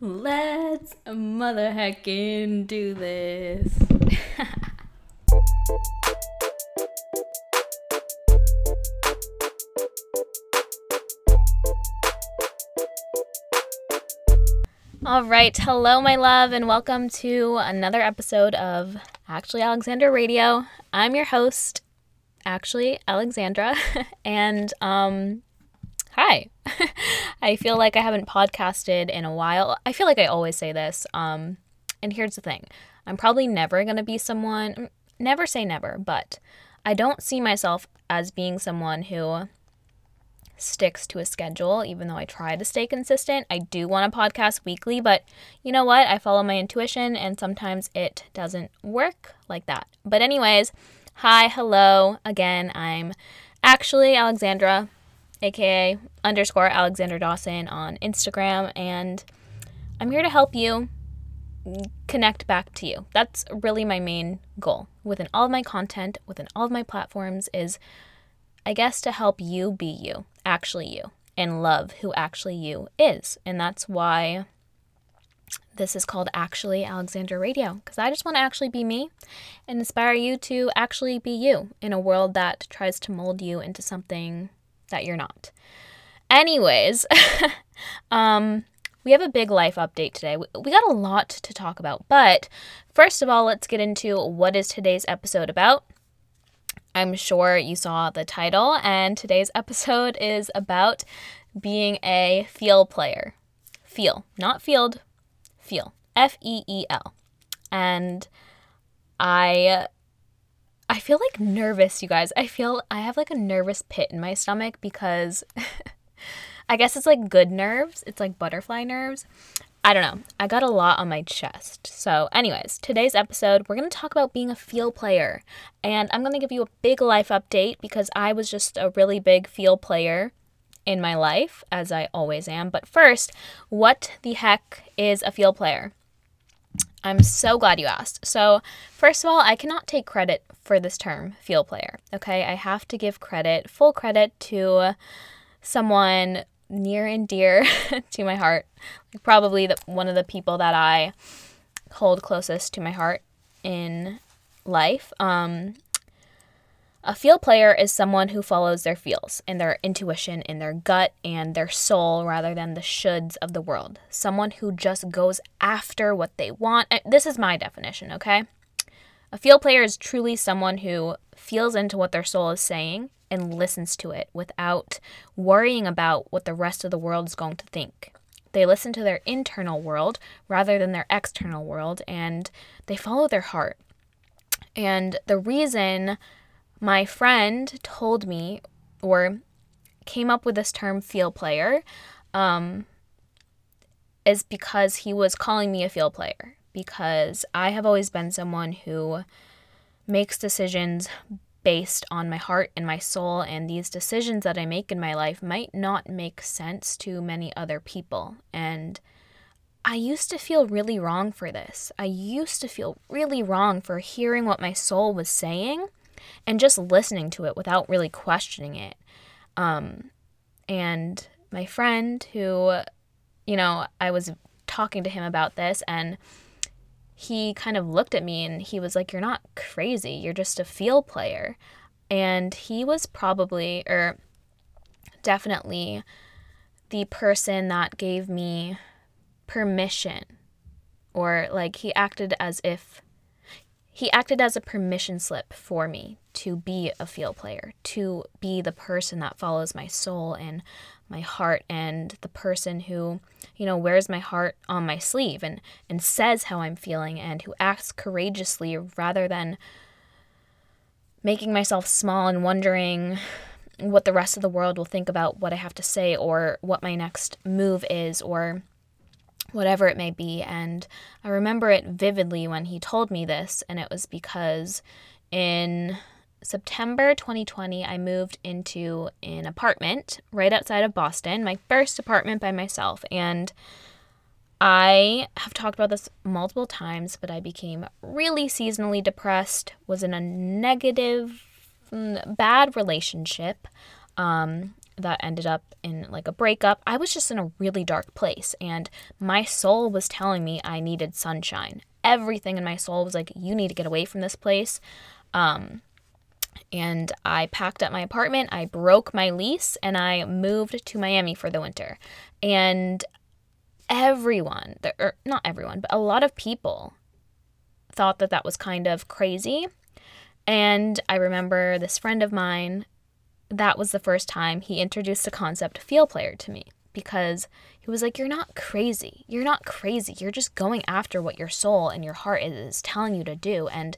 Let's mother heckin' do this. All right, hello, my love, and welcome to another episode of Actually Alexandra Radio. I'm your host, Actually Alexandra, and um, hi. I feel like I haven't podcasted in a while. I feel like I always say this. Um, and here's the thing I'm probably never going to be someone, never say never, but I don't see myself as being someone who sticks to a schedule, even though I try to stay consistent. I do want to podcast weekly, but you know what? I follow my intuition and sometimes it doesn't work like that. But, anyways, hi, hello. Again, I'm actually Alexandra aka underscore Alexandra Dawson on Instagram, and I'm here to help you connect back to you. That's really my main goal within all of my content, within all of my platforms, is I guess to help you be you, actually you, and love who actually you is. And that's why this is called Actually Alexandra Radio, because I just want to actually be me and inspire you to actually be you in a world that tries to mold you into something that you're not. Anyways, um, we have a big life update today. We got a lot to talk about, but first of all, let's get into what is today's episode about. I'm sure you saw the title, and today's episode is about being a feel player. Feel, not field, feel. F E E L. And I I feel like nervous, you guys. I feel I have like a nervous pit in my stomach because I guess it's like good nerves. It's like butterfly nerves. I don't know. I got a lot on my chest. So, anyways, today's episode, we're going to talk about being a feel player. And I'm going to give you a big life update because I was just a really big feel player in my life, as I always am. But first, what the heck is a feel player? I'm so glad you asked. So, first of all, I cannot take credit for this term, feel player. Okay, I have to give credit, full credit to someone near and dear to my heart. Probably the, one of the people that I hold closest to my heart in life. Um, a feel player is someone who follows their feels and their intuition in their gut and their soul rather than the shoulds of the world. Someone who just goes after what they want. This is my definition, okay? A feel player is truly someone who feels into what their soul is saying and listens to it without worrying about what the rest of the world is going to think. They listen to their internal world rather than their external world and they follow their heart. And the reason my friend told me or came up with this term feel player um, is because he was calling me a feel player. Because I have always been someone who makes decisions based on my heart and my soul and these decisions that I make in my life might not make sense to many other people. And I used to feel really wrong for this. I used to feel really wrong for hearing what my soul was saying and just listening to it without really questioning it. Um, and my friend, who, you know, I was talking to him about this, and he kind of looked at me and he was like, You're not crazy. You're just a feel player. And he was probably, or definitely, the person that gave me permission, or like he acted as if he acted as a permission slip for me to be a feel player, to be the person that follows my soul and my heart and the person who, you know, wears my heart on my sleeve and, and says how I'm feeling and who acts courageously rather than making myself small and wondering what the rest of the world will think about what I have to say or what my next move is or whatever it may be. And I remember it vividly when he told me this, and it was because in September 2020, I moved into an apartment right outside of Boston, my first apartment by myself. And I have talked about this multiple times, but I became really seasonally depressed, was in a negative, mm, bad relationship. Um, that ended up in like a breakup. I was just in a really dark place and my soul was telling me I needed sunshine. Everything in my soul was like you need to get away from this place. Um and I packed up my apartment, I broke my lease and I moved to Miami for the winter. And everyone, or not everyone, but a lot of people thought that that was kind of crazy. And I remember this friend of mine, that was the first time he introduced the concept feel player to me because he was like, You're not crazy. You're not crazy. You're just going after what your soul and your heart is telling you to do. And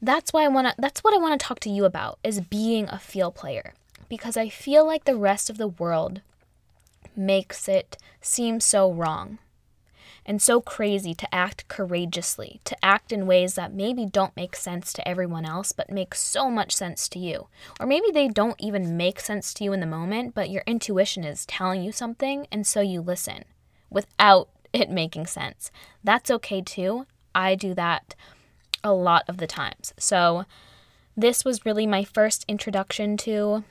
that's why I want to that's what I want to talk to you about is being a feel player because I feel like the rest of the world makes it seem so wrong and so crazy to act courageously, to act in ways that maybe don't make sense to everyone else, but make so much sense to you. Or maybe they don't even make sense to you in the moment, but your intuition is telling you something, and so you listen without it making sense. That's okay too. I do that a lot of the times. So, this was really my first introduction to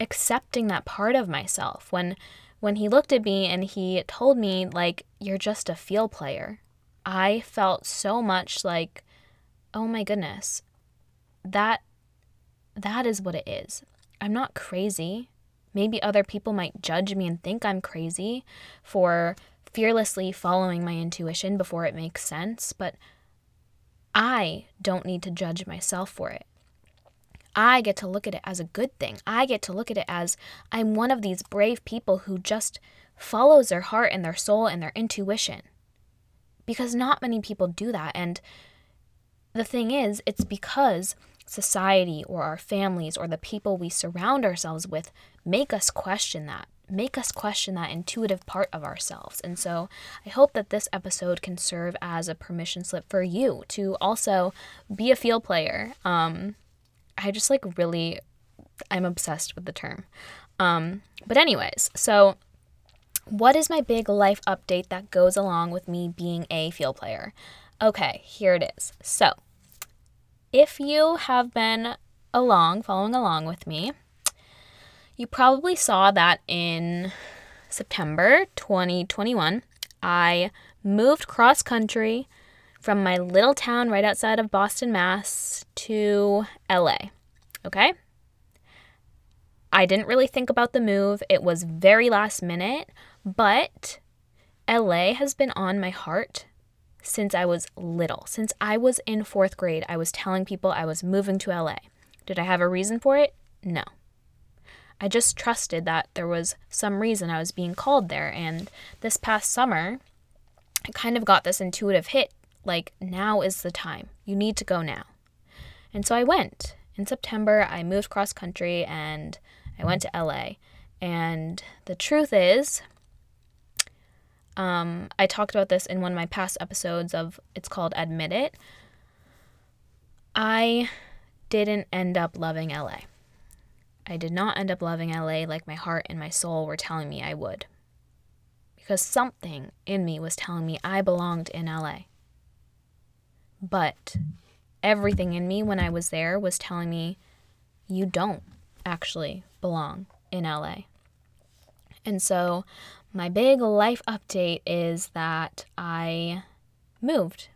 accepting that part of myself when when he looked at me and he told me, like, you're just a feel player, I felt so much like, oh my goodness, that that is what it is. I'm not crazy. Maybe other people might judge me and think I'm crazy for fearlessly following my intuition before it makes sense, but I don't need to judge myself for it. I get to look at it as a good thing. I get to look at it as I'm one of these brave people who just follows their heart and their soul and their intuition. Because not many people do that. And the thing is, it's because society or our families or the people we surround ourselves with make us question that, make us question that intuitive part of ourselves. And so I hope that this episode can serve as a permission slip for you to also be a feel player. Um, I just like really, I'm obsessed with the term. Um, but, anyways, so what is my big life update that goes along with me being a feel player? Okay, here it is. So, if you have been along, following along with me, you probably saw that in September 2021, I moved cross country from my little town right outside of Boston, Mass to LA. Okay? I didn't really think about the move. It was very last minute, but LA has been on my heart since I was little. Since I was in fourth grade, I was telling people I was moving to LA. Did I have a reason for it? No. I just trusted that there was some reason I was being called there. And this past summer, I kind of got this intuitive hit like, now is the time. You need to go now. And so I went. In September, I moved cross country and I went to LA. And the truth is, um, I talked about this in one of my past episodes of it's called Admit It. I didn't end up loving LA. I did not end up loving LA like my heart and my soul were telling me I would. Because something in me was telling me I belonged in LA. But everything in me when I was there was telling me, you don't actually belong in LA. And so, my big life update is that I moved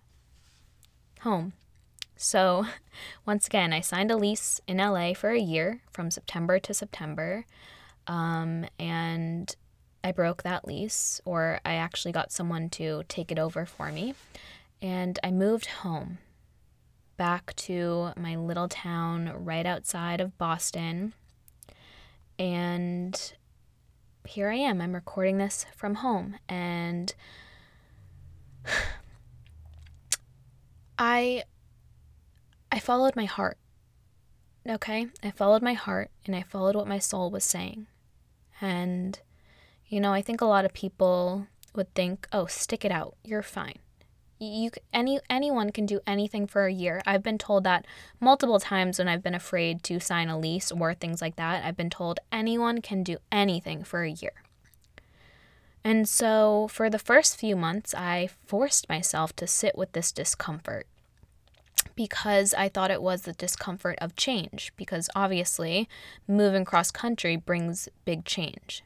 home. So, once again, I signed a lease in LA for a year from September to September. Um, and I broke that lease, or I actually got someone to take it over for me and I moved home back to my little town right outside of Boston. And here I am. I'm recording this from home and I I followed my heart. Okay? I followed my heart and I followed what my soul was saying. And you know, I think a lot of people would think, "Oh, stick it out. You're fine." You any anyone can do anything for a year. I've been told that multiple times when I've been afraid to sign a lease or things like that. I've been told anyone can do anything for a year. And so for the first few months, I forced myself to sit with this discomfort because I thought it was the discomfort of change, because obviously moving cross country brings big change.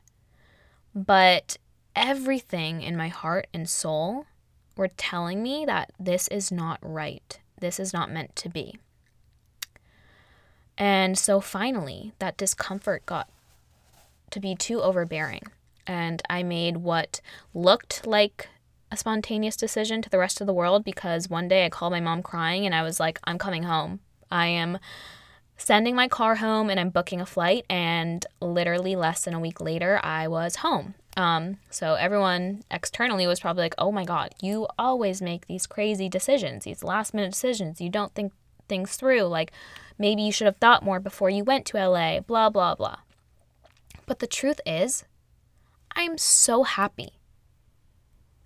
But everything in my heart and soul were telling me that this is not right. This is not meant to be. And so finally, that discomfort got to be too overbearing. And I made what looked like a spontaneous decision to the rest of the world because one day I called my mom crying and I was like, I'm coming home. I am sending my car home and I'm booking a flight. And literally less than a week later, I was home. Um, so everyone externally was probably like, oh my God, you always make these crazy decisions, these last minute decisions. You don't think things through. Like maybe you should have thought more before you went to LA, blah, blah, blah. But the truth is, I'm so happy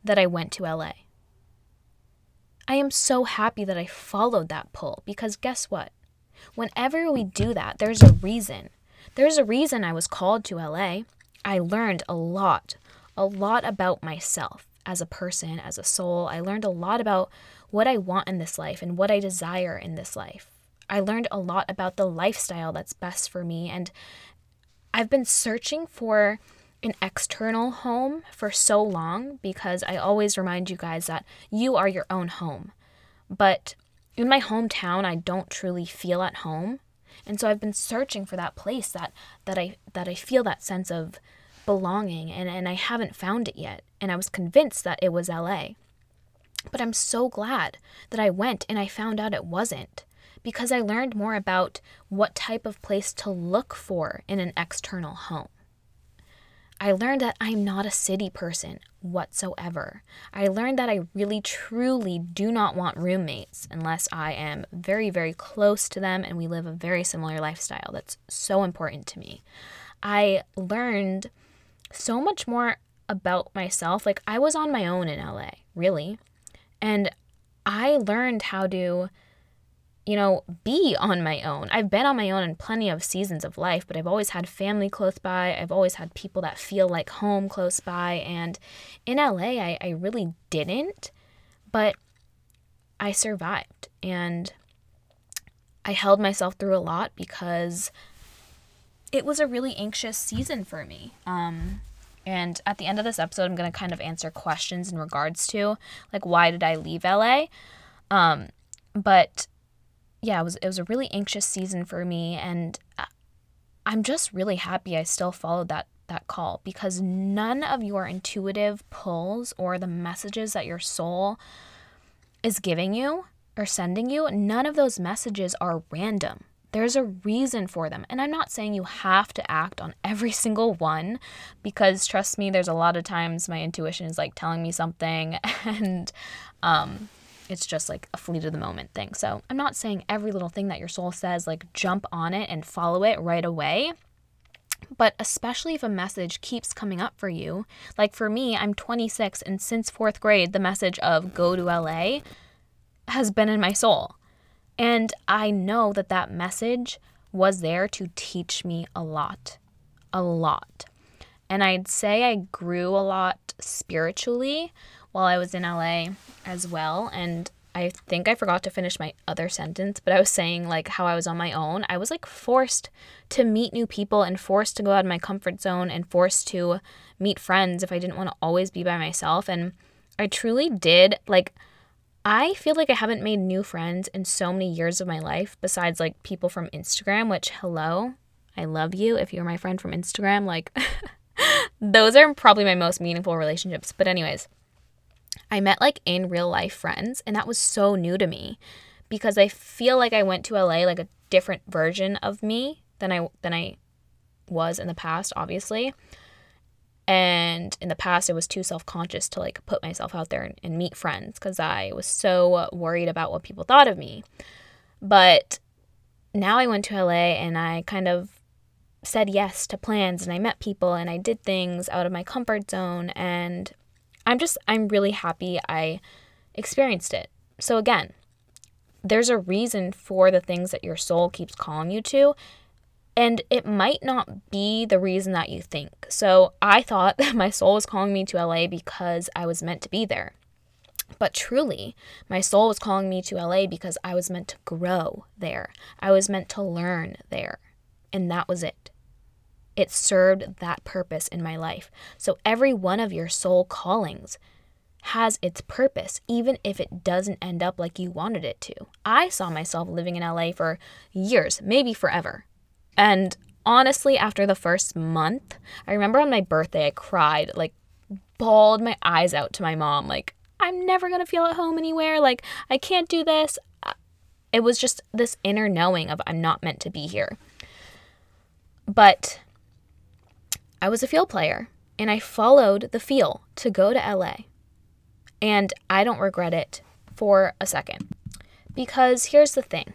that I went to LA. I am so happy that I followed that pull because guess what? Whenever we do that, there's a reason. There's a reason I was called to LA. I learned a lot, a lot about myself as a person, as a soul. I learned a lot about what I want in this life and what I desire in this life. I learned a lot about the lifestyle that's best for me. And I've been searching for an external home for so long because I always remind you guys that you are your own home. But in my hometown, I don't truly feel at home. And so I've been searching for that place that that I that I feel that sense of belonging and, and I haven't found it yet. And I was convinced that it was LA. But I'm so glad that I went and I found out it wasn't because I learned more about what type of place to look for in an external home. I learned that I'm not a city person whatsoever. I learned that I really truly do not want roommates unless I am very, very close to them and we live a very similar lifestyle. That's so important to me. I learned so much more about myself. Like, I was on my own in LA, really. And I learned how to you know, be on my own. I've been on my own in plenty of seasons of life, but I've always had family close by. I've always had people that feel like home close by. And in LA, I, I really didn't, but I survived. And I held myself through a lot because it was a really anxious season for me. Um, and at the end of this episode, I'm going to kind of answer questions in regards to like, why did I leave LA? Um, but yeah, it was it was a really anxious season for me and I'm just really happy I still followed that that call because none of your intuitive pulls or the messages that your soul is giving you or sending you, none of those messages are random. There's a reason for them. And I'm not saying you have to act on every single one because trust me, there's a lot of times my intuition is like telling me something and um, it's just like a fleet of the moment thing. So I'm not saying every little thing that your soul says, like jump on it and follow it right away. But especially if a message keeps coming up for you, like for me, I'm 26, and since fourth grade, the message of go to LA has been in my soul. And I know that that message was there to teach me a lot. A lot. And I'd say I grew a lot spiritually while I was in LA as well. And I think I forgot to finish my other sentence, but I was saying like how I was on my own. I was like forced to meet new people and forced to go out of my comfort zone and forced to meet friends if I didn't want to always be by myself. And I truly did like I feel like I haven't made new friends in so many years of my life besides like people from Instagram, which hello, I love you if you're my friend from Instagram. Like those are probably my most meaningful relationships. But anyways, I met like in real life friends, and that was so new to me because I feel like I went to LA like a different version of me than I than I was in the past, obviously. And in the past, I was too self conscious to like put myself out there and, and meet friends because I was so worried about what people thought of me. But now I went to LA and I kind of said yes to plans and I met people and I did things out of my comfort zone and I'm just, I'm really happy I experienced it. So, again, there's a reason for the things that your soul keeps calling you to. And it might not be the reason that you think. So, I thought that my soul was calling me to LA because I was meant to be there. But truly, my soul was calling me to LA because I was meant to grow there. I was meant to learn there. And that was it. It served that purpose in my life. So every one of your soul callings has its purpose, even if it doesn't end up like you wanted it to. I saw myself living in LA for years, maybe forever. And honestly, after the first month, I remember on my birthday, I cried, like, bawled my eyes out to my mom, like, I'm never to feel at home anywhere. Like, I can't do this. Uh, it was just this inner knowing of I'm not meant to be here. But I was a feel player and I followed the feel to go to LA. And I don't regret it for a second. Because here's the thing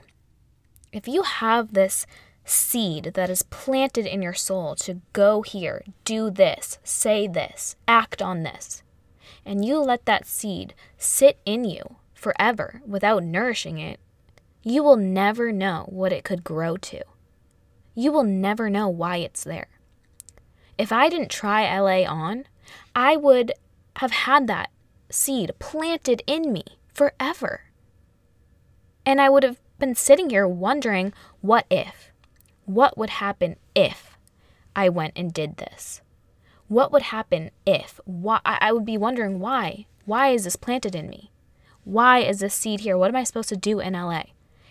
if you have this seed that is planted in your soul to go here, do this, say this, act on this, and you let that seed sit in you forever without nourishing it, you will never know what it could grow to. You will never know why it's there. If I didn't try LA on, I would have had that seed planted in me forever. And I would have been sitting here wondering what if? What would happen if I went and did this? What would happen if? Why I would be wondering why. Why is this planted in me? Why is this seed here? What am I supposed to do in LA?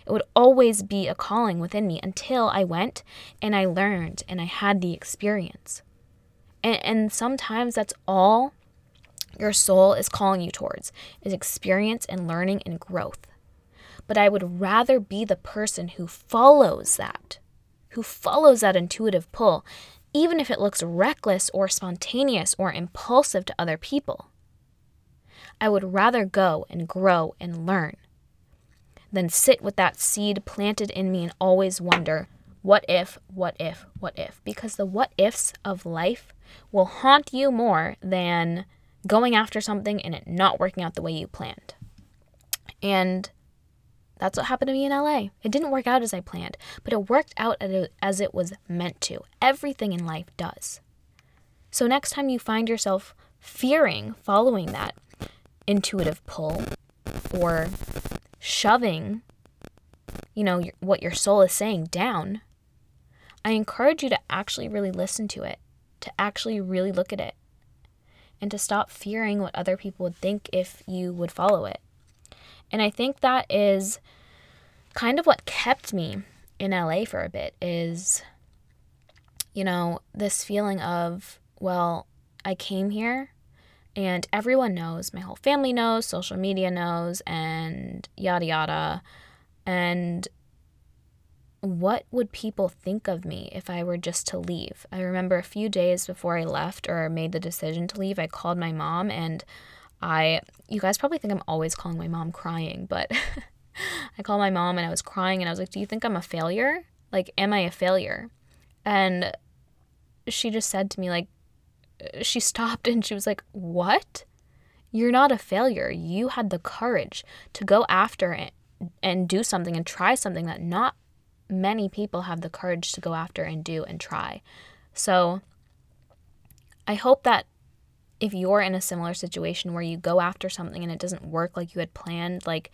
It would always be a calling within me until I went and I learned and I had the experience. And, and sometimes that's all your soul is calling you towards is experience and learning and growth. But I would rather be the person who follows that, who follows that intuitive pull even if it looks reckless or spontaneous or impulsive to other people. I would rather go and grow and learn than sit with that seed planted in me and always wonder, what if, what if, what if? Because the what ifs of life will haunt you more than going after something and it not working out the way you planned. And that's what happened to me in LA. It didn't work out as I planned, but it worked out as it was meant to. Everything in life does. So, next time you find yourself fearing following that intuitive pull or shoving, you know, what your soul is saying down, I encourage you to actually really listen to it, to actually really look at it, and to stop fearing what other people would think if you would follow it. And I think that is kind of what kept me in LA for a bit is you know, this feeling of, well, I came here and everyone knows, my whole family knows, social media knows, and yada yada. And what would people think of me if I were just to leave? I remember a few days before I left or made the decision to leave, I called my mom and I, you guys probably think I'm always calling my mom crying, but I called my mom and I was crying and I was like, Do you think I'm a failure? Like, am I a failure? And she just said to me, like, she stopped and she was like, What? You're not a failure. You had the courage to go after it and do something and try something that not many people have the courage to go after and do and try. So I hope that if you're in a similar situation where you go after something and it doesn't work like you had planned, like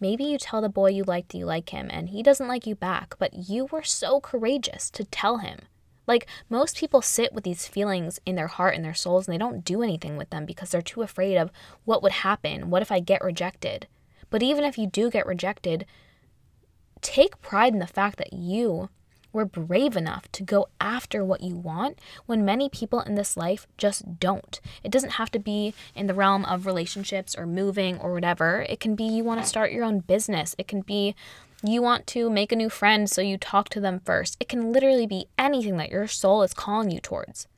maybe you tell the boy you liked you like him and he doesn't like you back, but you were so courageous to tell him. Like most people sit with these feelings in their heart and their souls and they don't do anything with them because they're too afraid of what would happen. What if I get rejected? But even if you do get rejected, take pride in the fact that you we're brave enough to go after what you want when many people in this life just don't. It doesn't have to be in the realm of relationships or moving or whatever. It can be you want to start your own business. It can be you want to make a new friend, so you talk to them first. It can literally be anything that your soul is calling you towards.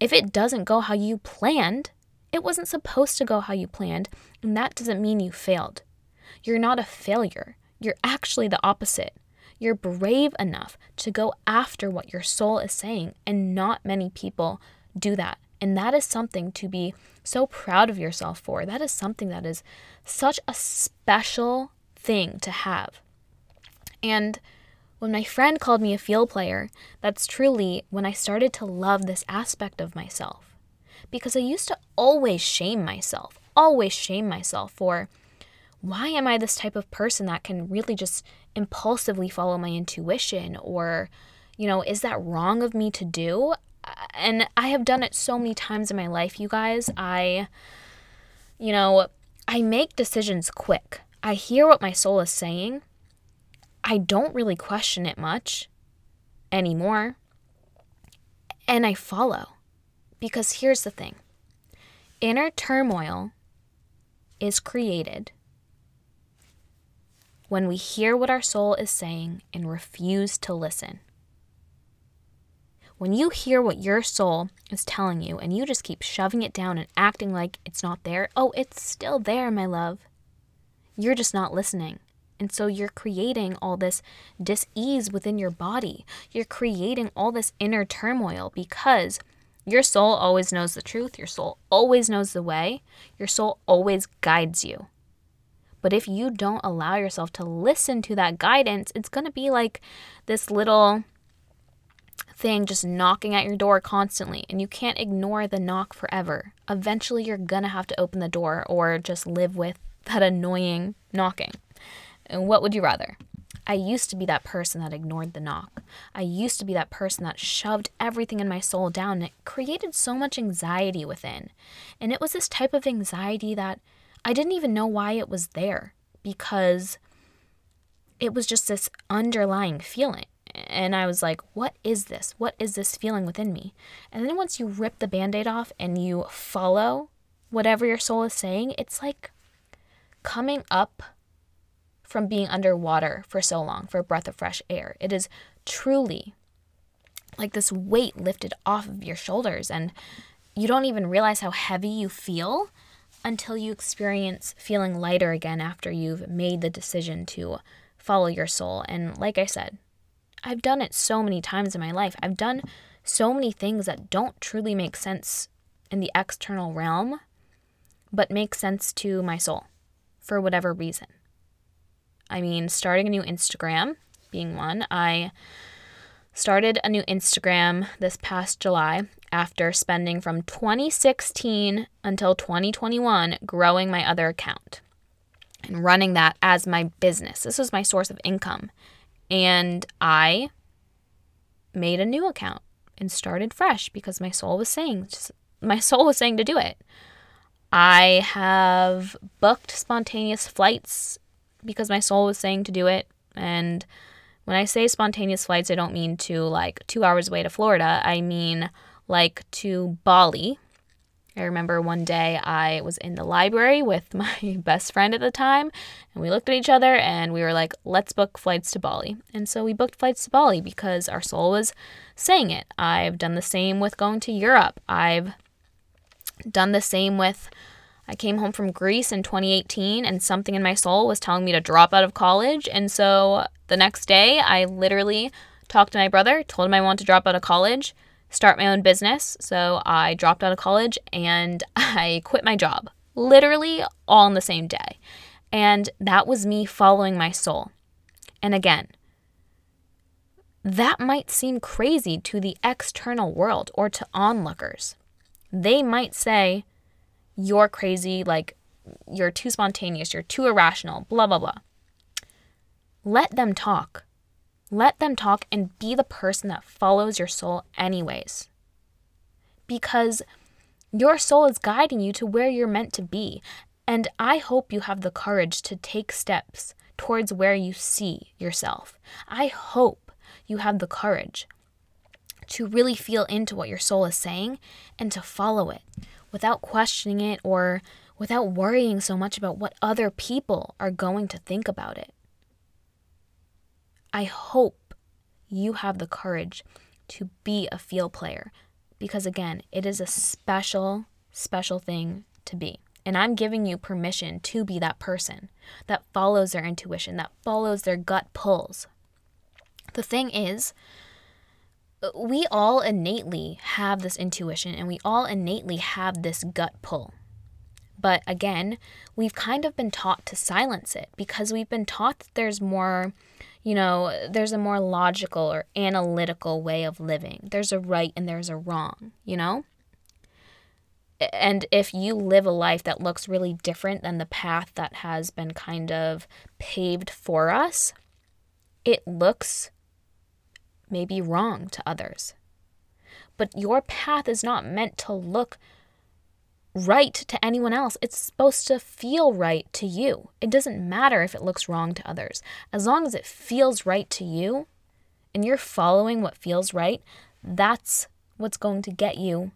If it doesn't go how you planned, it wasn't supposed to go how you planned, and that doesn't mean you failed. You're not a failure. You're actually the opposite. You're brave enough to go after what your soul is saying, and not many people do that. And that is something to be so proud of yourself for. That is something that is such a special thing to have. And when my friend called me a feel player, that's truly when I started to love this aspect of myself. Because I used to always shame myself, always shame myself for why am I this type of person that can really just impulsively follow my intuition? Or, you know, is that wrong of me to do? Uh, and I have done it so many times in my life, you guys. I, you know, I make decisions quick. I hear what my soul is saying. I don't really question it much anymore. And I follow. Because here's the thing inner turmoil is created when we hear what our soul is saying and refuse to listen. When you hear what your soul is telling you and you just keep shoving it down and acting like it's not there, oh, it's still there, my love. You're just not listening. And so you're creating all this dis-ease within your body. You're creating all this inner turmoil because your soul always knows the truth. Your soul always knows the way. Your soul always guides you. But if you don't allow yourself to listen to that guidance, it's going to be like this little thing just knocking at your door constantly, and you can't ignore the knock forever. Eventually, you're going to have to open the door or just live with that annoying knocking. And what would you rather? I used to be that person that ignored the knock. I used to be that person that shoved everything in my soul down. And it created so much anxiety within. And it was this type of anxiety that I didn't even know why it was there because it was just this underlying feeling. And I was like, what is this? What is this feeling within me? And then once you rip the band aid off and you follow whatever your soul is saying, it's like coming up from being underwater for so long for a breath of fresh air. It is truly like this weight lifted off of your shoulders, and you don't even realize how heavy you feel until you experience feeling lighter again after you've made the decision to follow your soul. And like I said, I've done it so many times in my life. I've done so many things that don't truly make sense in the external realm, but make sense to my soul for whatever reason. I mean, starting a new Instagram being one. I started a new Instagram this past July after spending from 2016 until 2021 growing my other account and running that as my business. This was my source of income. And I made a new account and started fresh because my soul was saying just, my soul was saying to do it. I have booked spontaneous flights because my soul was saying to do it. And when I say spontaneous flights, I don't mean to like two hours away to Florida. I mean like to Bali. I remember one day I was in the library with my best friend at the time, and we looked at each other and we were like, let's book flights to Bali. And so we booked flights to Bali because our soul was saying it. I've done the same with going to Europe. I've done the same with I came home from Greece in 2018 and something in my soul was telling me to drop out of college. And so the next day, I literally talked to my brother, told him I wanted to drop out of college, start my own business. So I dropped out of college and I quit my job, literally all in the same day. And that was me following my soul. And again, that might seem crazy to the external world or to onlookers. They might say, you're crazy, like you're too spontaneous, you're too irrational, blah, blah, blah. Let them talk. Let them talk and be the person that follows your soul, anyways. Because your soul is guiding you to where you're meant to be. And I hope you have the courage to take steps towards where you see yourself. I hope you have the courage to really feel into what your soul is saying and to follow it without questioning it or without worrying so much about what other people are going to think about it. I hope you have the courage to be a feel player because, again, it is a special, special thing to be. And I'm giving you permission to be that person that follows their intuition, that follows their gut pulls. The thing is, we all innately have this intuition and we all innately have this gut pull. But again, we've kind of been taught to silence it because we've been taught that there's more, you know, there's a more logical or analytical way of living. There's a right and there's a wrong, you know? and if you live a life that looks really different than the path that has been kind of paved for us, it looks maybe wrong to others. But your path is not meant to look right to anyone else. It's supposed to feel right to you. It doesn't matter if it looks wrong to others. As long as it feels right to you and you're following what feels right, that's what's going to get you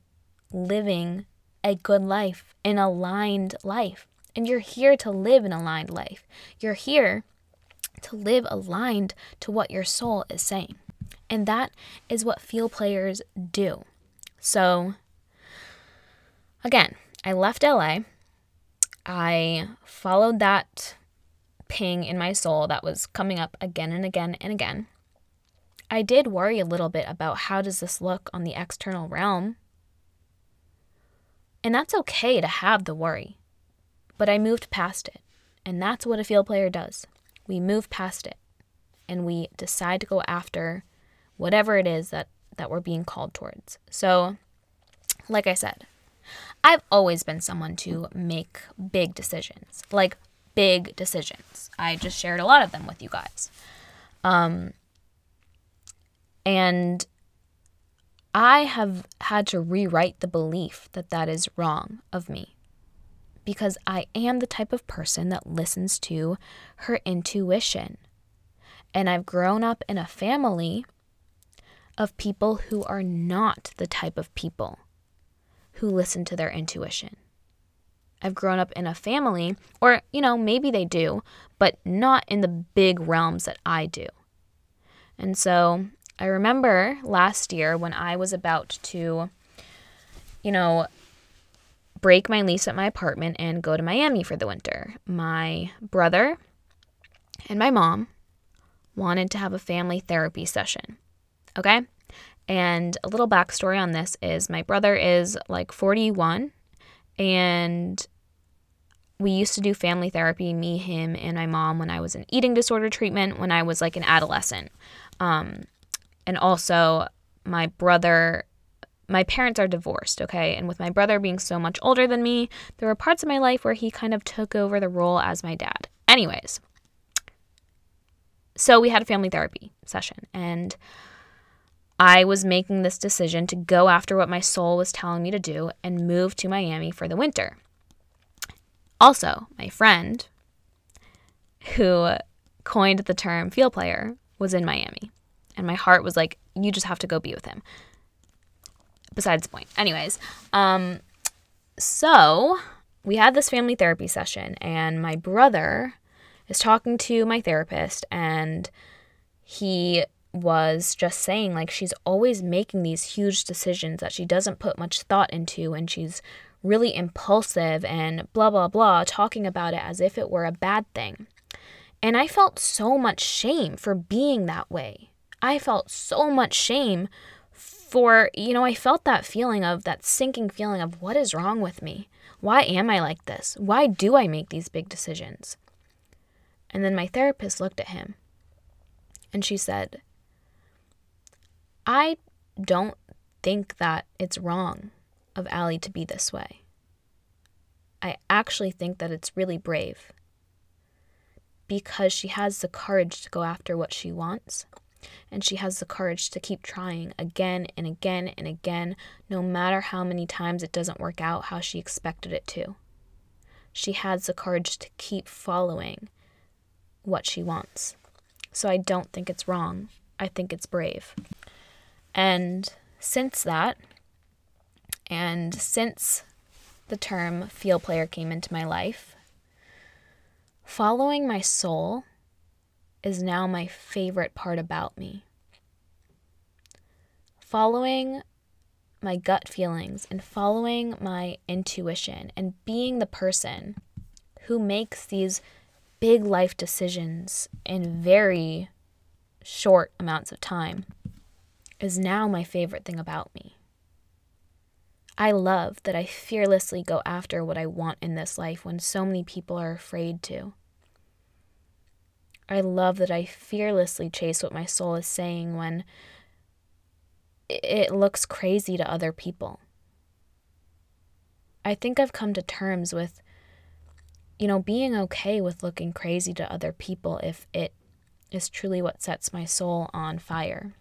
living a good life, an aligned life. And you're here to live an aligned life. You're here to live aligned to what your soul is saying. And that is what feel players do. So, again, I left LA. I followed that ping in my soul that was coming up again and again and again. I did worry a little bit about how does this look on the external realm? And that's okay to have the worry. But I moved past it. And that's what a feel player does. We move past it and we decide to go after whatever it is that, that we're being called towards. So, like I said, I've always been someone to make big decisions, like big decisions. I just shared a lot of them with you guys. Um, and I have had to rewrite the belief that that is wrong of me because I am the type of person that listens to her intuition. And I've grown up in a family of people who are not the type of people who listen to their intuition. I've grown up in a family, or, you know, maybe they do, but not in the big realms that I do. And so I remember last year when I was about to, you know, break my lease at my apartment and go to Miami for the winter. My brother and my mom wanted to have a family therapy session. Okay? And a little backstory on this is my brother is like 41 and we used to do family therapy, me, him, and my mom when I was in eating disorder treatment when I was like an adolescent. Um, and also, my brother, my parents are divorced, okay? And with my brother being so much older than me, there were parts of my life where he kind of took over the role as my dad. Anyways, so we had a family therapy session, and I was making this decision to go after what my soul was telling me to do and move to Miami for the winter. Also, my friend who coined the term feel player was in Miami. And my heart was like, you just have to go be with him. Besides the point. Anyways, um, so we had this family therapy session, and my brother is talking to my therapist, and he was just saying like she's always making these huge decisions that she doesn't put much thought into and she's really impulsive and blah blah blah talking about it as if it were a bad thing. And I felt so much shame for being that way. I felt so much shame for, you know, I felt that feeling of that sinking feeling of what is wrong with me? Why am I like this? Why do I make these big decisions? And then my therapist looked at him and she said, I don't think that it's wrong of Allie to be this way. I actually think that it's really brave because she has the courage to go after what she wants and she has the courage to keep trying again and again and again, no matter how many times it doesn't work out how she expected it to. She has the courage to keep following what she wants. So I don't think it's wrong. I think it's brave. And since that, and since the term feel player came into my life, following my soul is now my favorite part about me. Following my gut feelings and following my intuition and being the person who makes these big life decisions in very short amounts of time is now my favorite thing about me. I love that I fearlessly go after what I want in this life when so many people are afraid to. I love that I fearlessly chase what my soul is saying when it looks crazy to other people. I think I've come to terms with, you know, being okay with looking crazy to other people if it is truly what sets my soul on fire.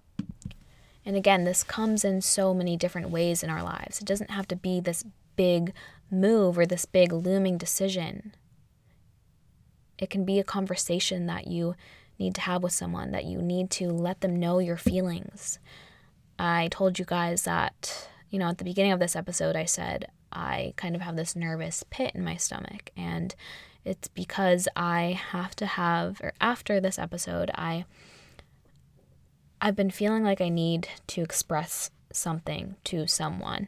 And again, this comes in so many different ways in our lives. It doesn't have to be this big move or this big looming decision. It can be a conversation that you need to have with someone, that you need to let them know your feelings. I told you guys that, you know, at the beginning of this episode, I said I kind of have this nervous pit in my stomach. And it's because I have to have, or after this episode, I I've been feeling like I need to express something to someone.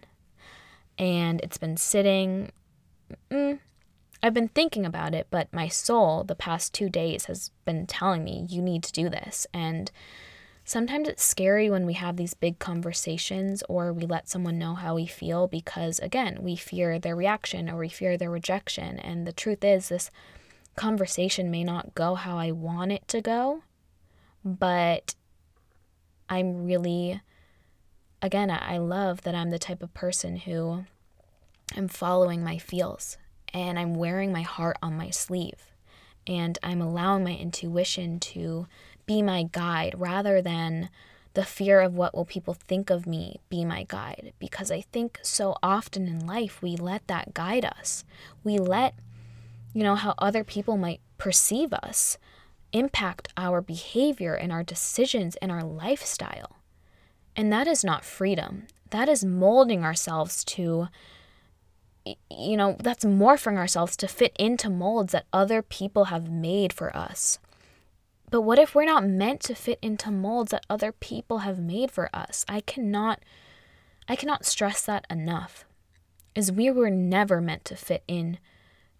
And it's been sitting. Mm, I've been thinking about it, but my soul, the past two days, has been telling me, you need to do this. And sometimes it's scary when we have these big conversations or we let someone know how we feel because, again, we fear their reaction or we fear their rejection. And the truth is, this conversation may not go how I want it to go, but I'm really, again, I love that I'm the type of person who I'm following my feels and I'm wearing my heart on my sleeve and I'm allowing my intuition to be my guide rather than the fear of what will people think of me be my guide because I think so often in life we let that guide us. We let you know how other people might perceive us impact our behavior and our decisions and our lifestyle. And that is not freedom. That is molding ourselves to, you know, that's morphing ourselves to fit into molds that other people have made for us. But what if we're not meant to fit into molds that other people have made for us? I cannot I cannot stress that enough. Is we were never meant to fit in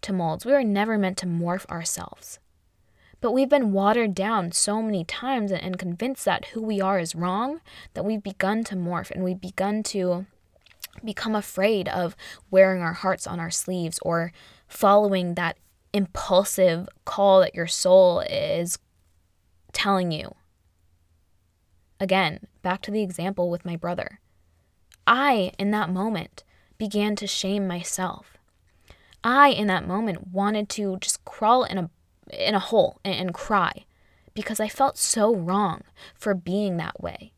to molds. We were never meant to morph ourselves. But we've been watered down so many times and convinced that who we are is wrong that we've begun to morph and we've begun to become afraid of wearing our hearts on our sleeves or following that impulsive call that your soul is telling you. Again, back to the example with my brother. I, in that moment, began to shame myself. I, in that moment, wanted to just crawl in a in a hole and, and cry because I felt so wrong for being that way.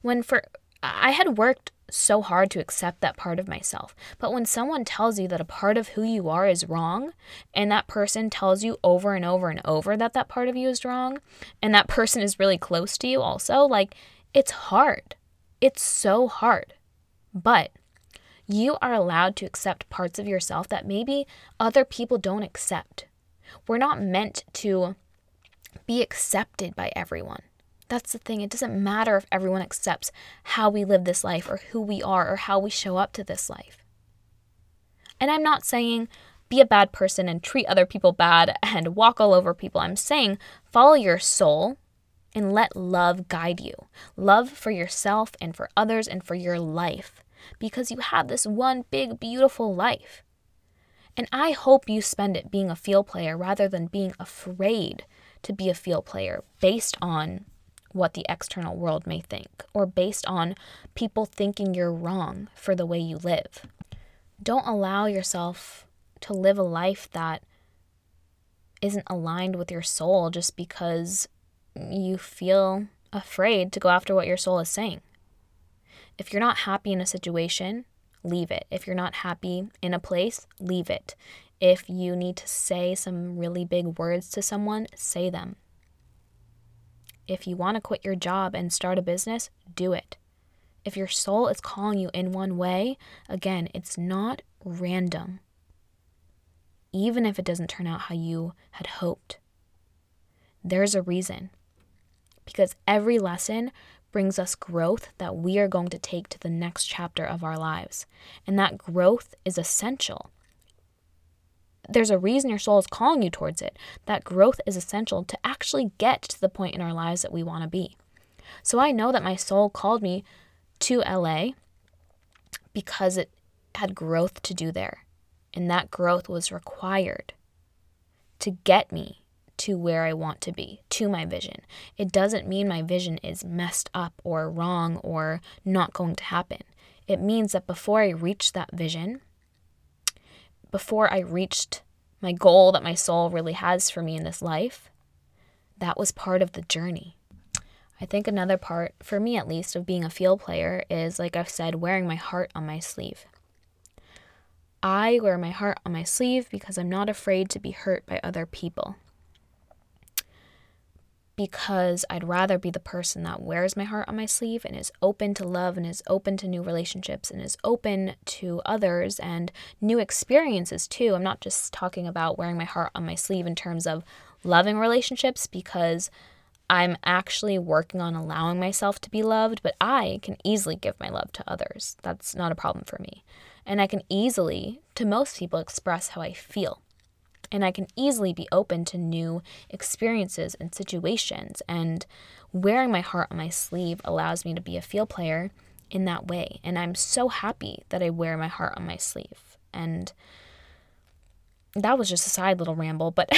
When for I had worked so hard to accept that part of myself. But when someone tells you that a part of who you are is wrong, and that person tells you over and over and over that that part of you is wrong, and that person is really close to you also, like it's hard. It's so hard. But you are allowed to accept parts of yourself that maybe other people don't accept. We're not meant to be accepted by everyone. That's the thing. It doesn't matter if everyone accepts how we live this life or who we are or how we show up to this life. And I'm not saying be a bad person and treat other people bad and walk all over people. I'm saying follow your soul and let love guide you. Love for yourself and for others and for your life because you have this one big, beautiful life. And I hope you spend it being a feel player rather than being afraid to be a feel player based on what the external world may think or based on people thinking you're wrong for the way you live. Don't allow yourself to live a life that isn't aligned with your soul just because you feel afraid to go after what your soul is saying. If you're not happy in a situation, leave it. If you're not happy in a place, leave it. If you need to say some really big words to someone, say them. If you want to quit your job and start a business, do it. If your soul is calling you in one way, again, it's not random. Even if it doesn't turn out how you had hoped, there's a reason. Because every lesson brings us growth that we are going to take to the next chapter of our lives. And that growth is essential. There's a reason your soul is calling you towards it. That growth is essential to actually get to the point in our lives that we want to be. So I know that my soul called me to LA because it had growth to do there. And that growth was required to get me to where I want to be, to my vision. It doesn't mean my vision is messed up or wrong or not going to happen. It means that before I reach that vision, before I reached my goal that my soul really has for me in this life, that was part of the journey. I think another part, for me at least, of being a feel player is, like I've said, wearing my heart on my sleeve. I wear my heart on my sleeve because I'm not afraid to be hurt by other people because I'd rather be the person that wears my heart on my sleeve and is open to love and is open to new relationships and is open to others and new experiences too. I'm not just talking about wearing my heart on my sleeve in terms of loving relationships because I'm actually working on allowing myself to be loved, but I can easily give my love to others. That's not a problem for me. And I can easily, to most people, express how I feel and I can easily be open to new experiences and situations. And wearing my heart on my sleeve allows me to be a feel player in that way. And I'm so happy that I wear my heart on my sleeve. And that was just a side little ramble, but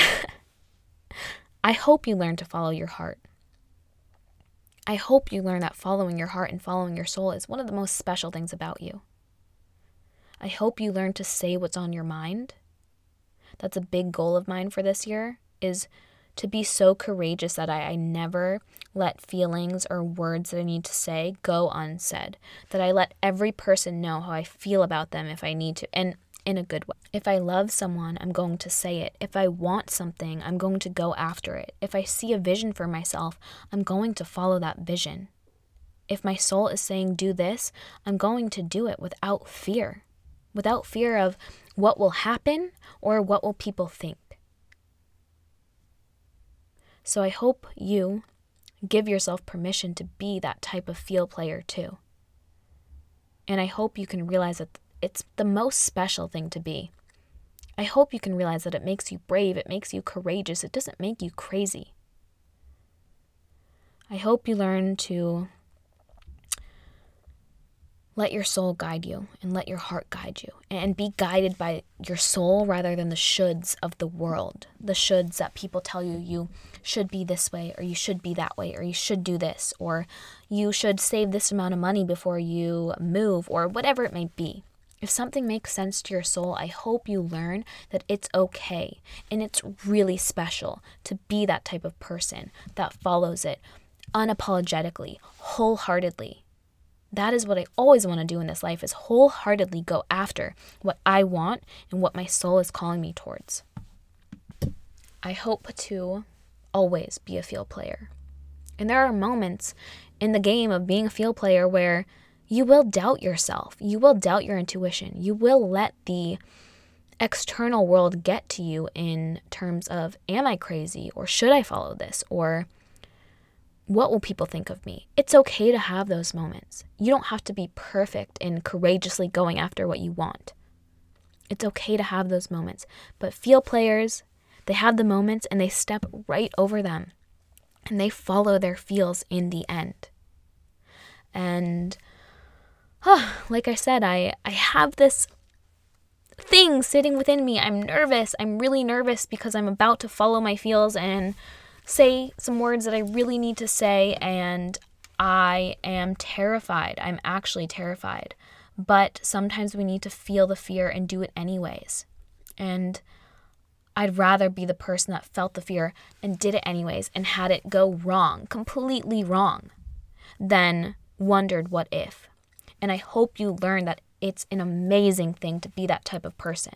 I hope you learn to follow your heart. I hope you learn that following your heart and following your soul is one of the most special things about you. I hope you learn to say what's on your mind that's a big goal of mine for this year is to be so courageous that I, I never let feelings or words that I need to say go unsaid. That I let every person know how I feel about them if I need to, and in a good way. If I love someone, I'm going to say it. If I want something, I'm going to go after it. If I see a vision for myself, I'm going to follow that vision. If my soul is saying do this, I'm going to do it without fear. Without fear of what will happen or what will people think. So I hope you give yourself permission to be that type of feel player too. And I hope you can realize that it's the most special thing to be. I hope you can realize that it makes you brave, it makes you courageous, it doesn't make you crazy. I hope you learn to let your soul guide you and let your heart guide you and be guided by your soul rather than the shoulds of the world. The shoulds that people tell you you should be this way or you should be that way or you should do this or you should save this amount of money before you move or whatever it may be. If something makes sense to your soul, I hope you learn that it's okay and it's really special to be that type of person that follows it unapologetically, wholeheartedly that is what I always want to do in this life is wholeheartedly go after what I want and what my soul is calling me towards. I hope to always be a feel player. And there are moments in the game of being a feel player where you will doubt yourself. You will doubt your intuition. You will let the external world get to you in terms of am I crazy or should I follow this or what will people think of me? It's okay to have those moments. You don't have to be perfect in courageously going after what you want. It's okay to have those moments. But feel players, they have the moments and they step right over them and they follow their feels in the end. And oh, like I said, I, I have this thing sitting within me. I'm nervous. I'm really nervous because I'm about to follow my feels and say some words that I really need to say, and I am terrified. I'm actually terrified. But sometimes we need to feel the fear and do it anyways. And I'd rather be the person that felt the fear and did it anyways and had it go wrong, completely wrong, than wondered what if. And I hope you learn that it's an amazing thing to be that type of person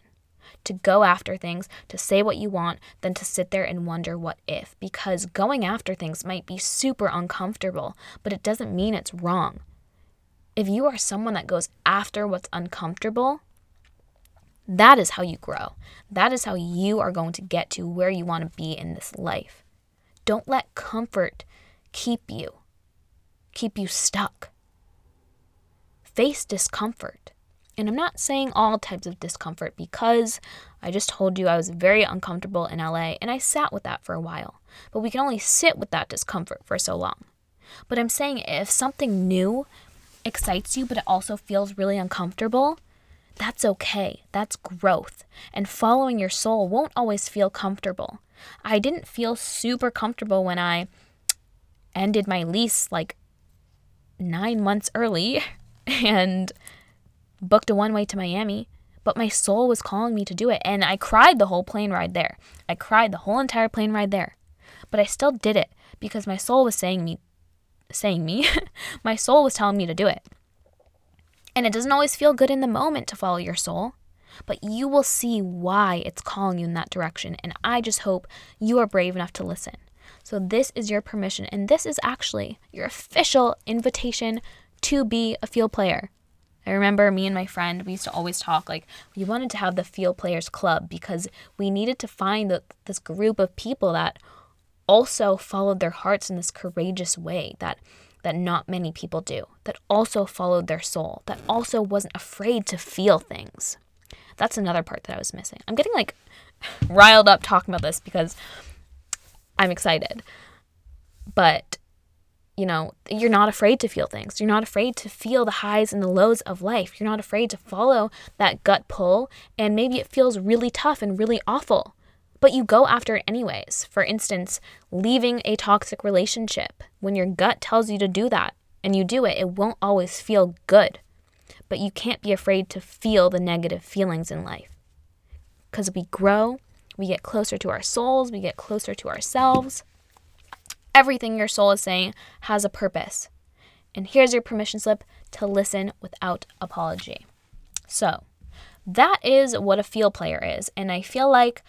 to go after things, to say what you want, than to sit there and wonder what if. Because going after things might be super uncomfortable, but it doesn't mean it's wrong. If you are someone that goes after what's uncomfortable, that is how you grow. That is how you are going to get to where you want to be in this life. Don't let comfort keep you, keep you stuck. Face discomfort. And I'm not saying all types of discomfort because I just told you I was very uncomfortable in LA and I sat with that for a while. But we can only sit with that discomfort for so long. But I'm saying if something new excites you, but it also feels really uncomfortable, that's okay. That's growth. And following your soul won't always feel comfortable. I didn't feel super comfortable when I ended my lease like nine months early and booked a one way to Miami. but my soul was calling me to do it. And I cried the whole plane ride there. I cried the whole entire plane ride there. But I still did it because my soul was saying me saying me. my soul was telling me to do it. And it doesn't always feel good in the moment to follow your soul, but you will see why it's calling you in that direction. And I just hope you are brave enough to listen. So, this is your permission, and this is actually your official invitation to be a feel player. I remember me and my friend, we used to always talk like we wanted to have the feel players club because we needed to find the, this group of people that also followed their hearts in this courageous way that that not many people do, that also followed their soul, that also wasn't afraid to feel things. That's another part that I was missing. I'm getting like riled up talking about this because I'm excited. But you know, you're not afraid to feel things. You're not afraid to feel the highs and the lows of life. You're not afraid to follow that gut pull, and maybe it feels really tough and really awful but you go after it anyways. For instance, leaving a toxic relationship. When your gut tells you to do that and you do it, it won't always feel good. But you can't be afraid to feel the negative feelings in life. Because we grow, we get closer to our souls, we get closer to ourselves. Everything your soul is saying has a purpose. And here's your permission slip to listen without apology. So, that is what a feel player is. And I feel like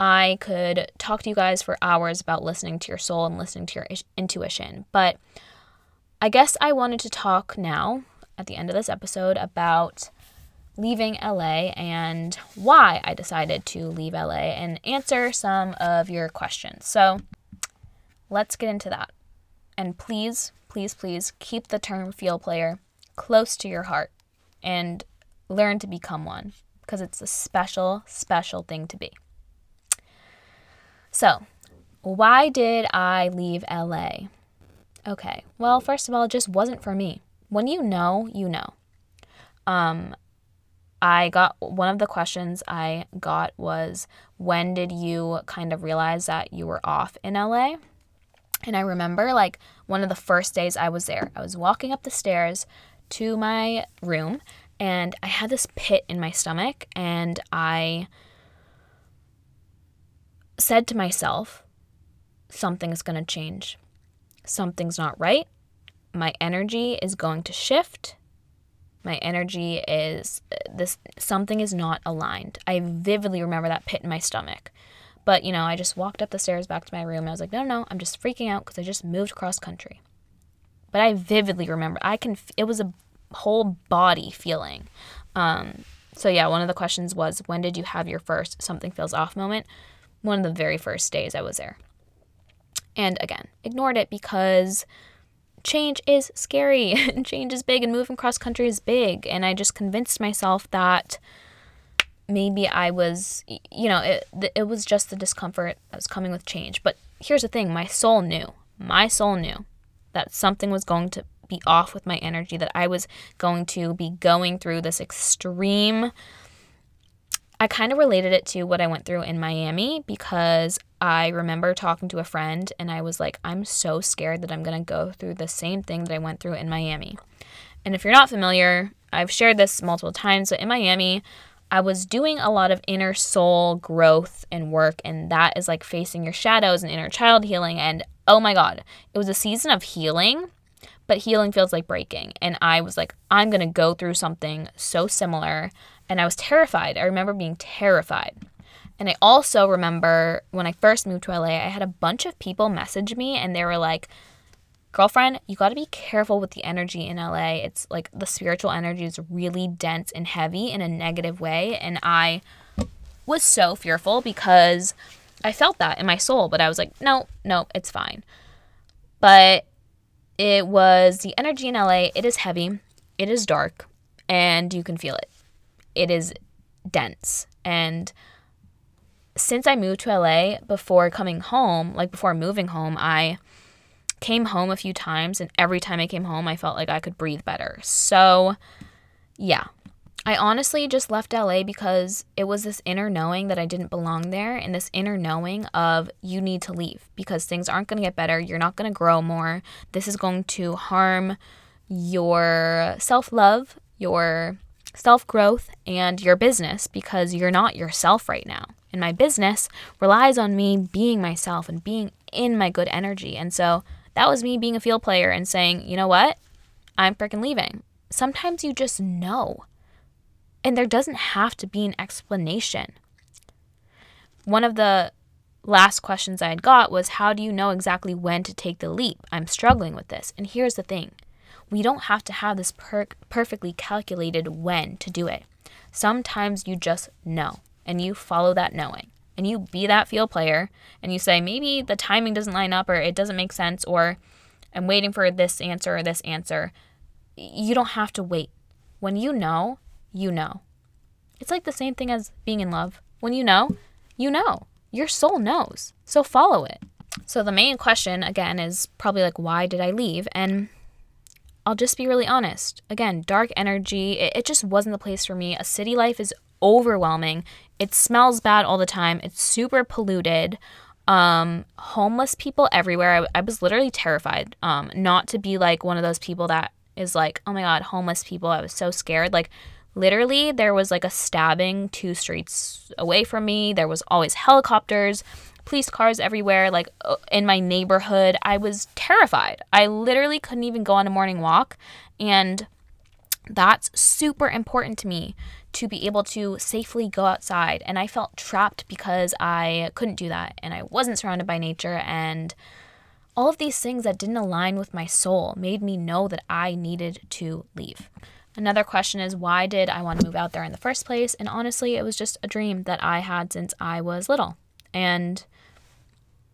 I could talk to you guys for hours about listening to your soul and listening to your intuition. But I guess I wanted to talk now at the end of this episode about leaving LA and why I decided to leave LA and answer some of your questions. So let's get into that. And please, please, please keep the term feel player close to your heart and learn to become one because it's a special, special thing to be. So, why did I leave LA? Okay, well, first of all, it just wasn't for me. When you know, you know. Um, I got one of the questions I got was, when did you kind of realize that you were off in LA? And I remember like one of the first days I was there, I was walking up the stairs to my room and I had this pit in my stomach and I said to myself, something's going to change. Something's not right. My energy is going to shift. My energy is this something is not aligned. I vividly remember that pit in my stomach. But, you know, I just walked up the stairs back to my room. I was like, no, no, I'm just freaking out because I just moved cross country. But I vividly remember, I can, it was a whole body feeling. Um, so, yeah, one of the questions was, when did you have your first something feels off moment? one of the very first days I was there. And again, ignored it because change is scary and change is big and moving cross country is big. And I just convinced myself that maybe I was, you know, it, it was just the discomfort that was coming with change. But here's the thing my soul knew, my soul knew that something was going to be off with my energy, that I was going to be going through this extreme I kind of related it to what I went through in Miami because I remember talking to a friend and I was like, I'm so scared that I'm going to go through the same thing that I went through in Miami. And if you're not familiar, I've shared this multiple times, but in Miami, I was doing a lot of inner soul growth and work, and that is like facing your shadows and inner child healing. And oh my God, it was a season of healing, but healing feels like breaking. And I was like, I'm going to go through something so similar and I was terrified. I remember being terrified. And I also remember when I first moved to LA, I had a bunch of people message me and they were like, Girlfriend, you got to be careful with the energy in LA. It's like the spiritual energy is really dense and heavy in a negative way. And I was so fearful because I felt that in my soul, but I was like, no, no, it's fine. But it was the energy in LA, it is heavy, it is dark, and you can feel it it is dense. And since I moved to LA, before coming home, like before moving home, I came home a few times, and every time I came home, I felt like I could breathe better. So, yeah. I honestly just left LA because it was this inner knowing that I didn't belong there, and this inner knowing of you need to leave because things aren't going to get better. You're not going to grow more. This is going to harm your self love, your self growth and your business because you're not yourself right now. And my business relies on me being myself and being in my good energy. And so that was me being a feel player and saying, you know what? I'm freaking leaving. Sometimes you just know. And there doesn't have to be an explanation. One of the last questions I had got was, How do you know exactly when to take the leap? I'm struggling with this. And here's the thing we don't have to have this per- perfectly calculated when to do it. Sometimes you just know and you follow that knowing and you be that feel player and you say, maybe the timing doesn't line up or it doesn't make sense or I'm waiting for this answer or this answer. You don't have to wait. When you know, you know. It's like the same thing as being in love. When you know, you know. Your soul knows. So follow it. So the main question again is probably like why did I leave? And I'll just be really honest. Again, dark energy, it, it, just wasn't the place for me. A city life is overwhelming. It smells bad all the time. It's super polluted. Um, homeless people everywhere. I, I was literally terrified. Um, not to be like one of those people that is like, oh my god, homeless people. I was so scared. Like literally there was like a stabbing two streets away from me. There was always helicopters police cars everywhere, like uh, in my neighborhood. I was terrified. I literally couldn't even go on a morning walk. And that's super important to me to be able to safely go outside. And I felt trapped because I couldn't do that. And I wasn't surrounded by nature. And all of these things that didn't align with my soul made me know that I needed to leave. Another question is why did I want to move out there in the first place? And honestly, it was just a dream that I had since I was little. And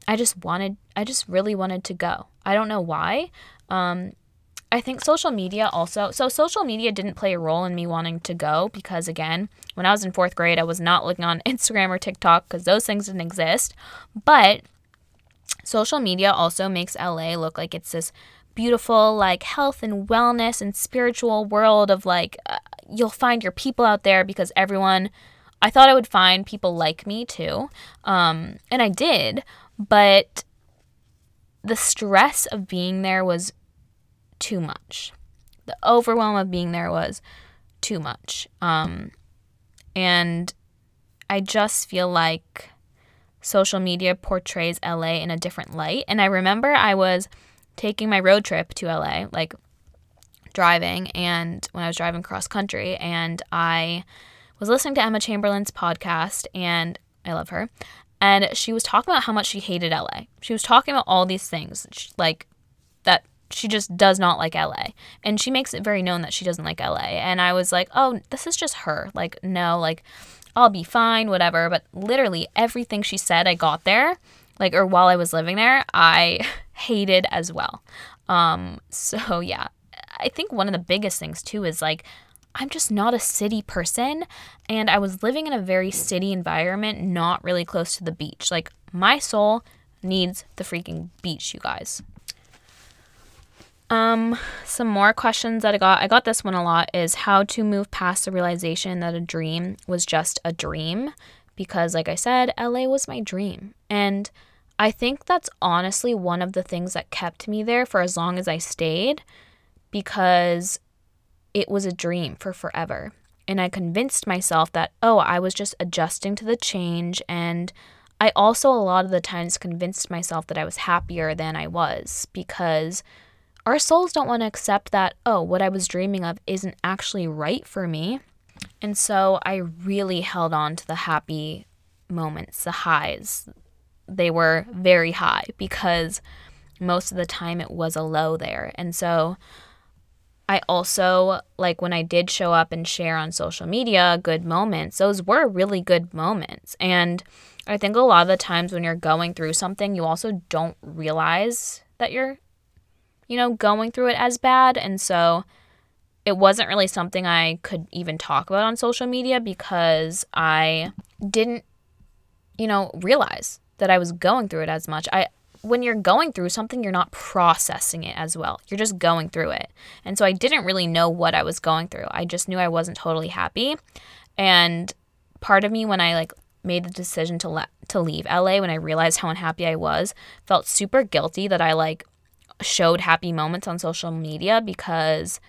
I just wanted, I just really wanted to go. I don't know why. Um, I think social media also, so social media didn't play a role in me wanting to go because, again, when I was in fourth grade, I was not looking on Instagram or TikTok because those things didn't exist. But social media also makes LA look like it's this beautiful, like health and wellness and spiritual world of like, uh, you'll find your people out there because everyone, I thought I would find people like me too. Um, and I did. But the stress of being there was too much. The overwhelm of being there was too much. Um, and I just feel like social media portrays LA in a different light. And I remember I was taking my road trip to LA, like driving, and when I was driving cross country, and I was listening to Emma Chamberlain's podcast, and I love her and she was talking about how much she hated LA. She was talking about all these things, like that she just does not like LA. And she makes it very known that she doesn't like LA. And I was like, oh, this is just her. Like, no, like, I'll be fine, whatever. But literally everything she said, I got there, like, or while I was living there, I hated as well. Um, so yeah, I think one of the biggest things too is like, I'm just not a city person. And I was living in a very city environment, not really close to the beach. Like, my soul needs the freaking beach, you guys. Um, some more questions that I got. I got this one a lot is how to move past the realization that a dream was just a dream. Because, like I said, LA was my dream. And I think that's honestly one of the things that kept me there for as long as I stayed because it was a dream for forever. And I convinced myself that, oh, I was just adjusting to the change. And I also, a lot of the times, convinced myself that I was happier than I was because our souls don't want to accept that, oh, what I was dreaming of isn't actually right for me. And so I really held on to the happy moments, the highs. They were very high because most of the time it was a low there. And so I also, like when I did show up and share on social media good moments, those were really good moments. And I think a lot of the times when you're going through something, you also don't realize that you're, you know, going through it as bad. And so it wasn't really something I could even talk about on social media because I didn't, you know, realize that I was going through it as much. I, when you're going through something, you're not processing it as well. You're just going through it. And so I didn't really know what I was going through. I just knew I wasn't totally happy. And part of me when I like made the decision to let to leave LA when I realized how unhappy I was, felt super guilty that I like showed happy moments on social media because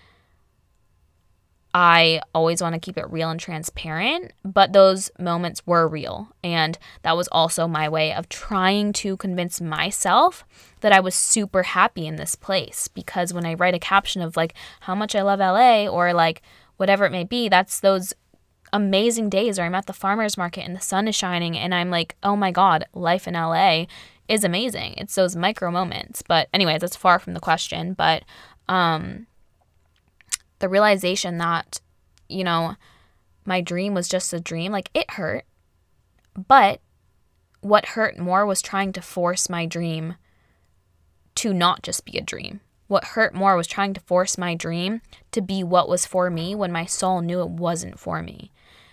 I always want to keep it real and transparent, but those moments were real. And that was also my way of trying to convince myself that I was super happy in this place. Because when I write a caption of like how much I love LA or like whatever it may be, that's those amazing days where I'm at the farmer's market and the sun is shining and I'm like, oh my God, life in LA is amazing. It's those micro moments. But, anyways, that's far from the question. But, um, the realization that, you know, my dream was just a dream, like it hurt. But what hurt more was trying to force my dream to not just be a dream. What hurt more was trying to force my dream to be what was for me when my soul knew it wasn't for me.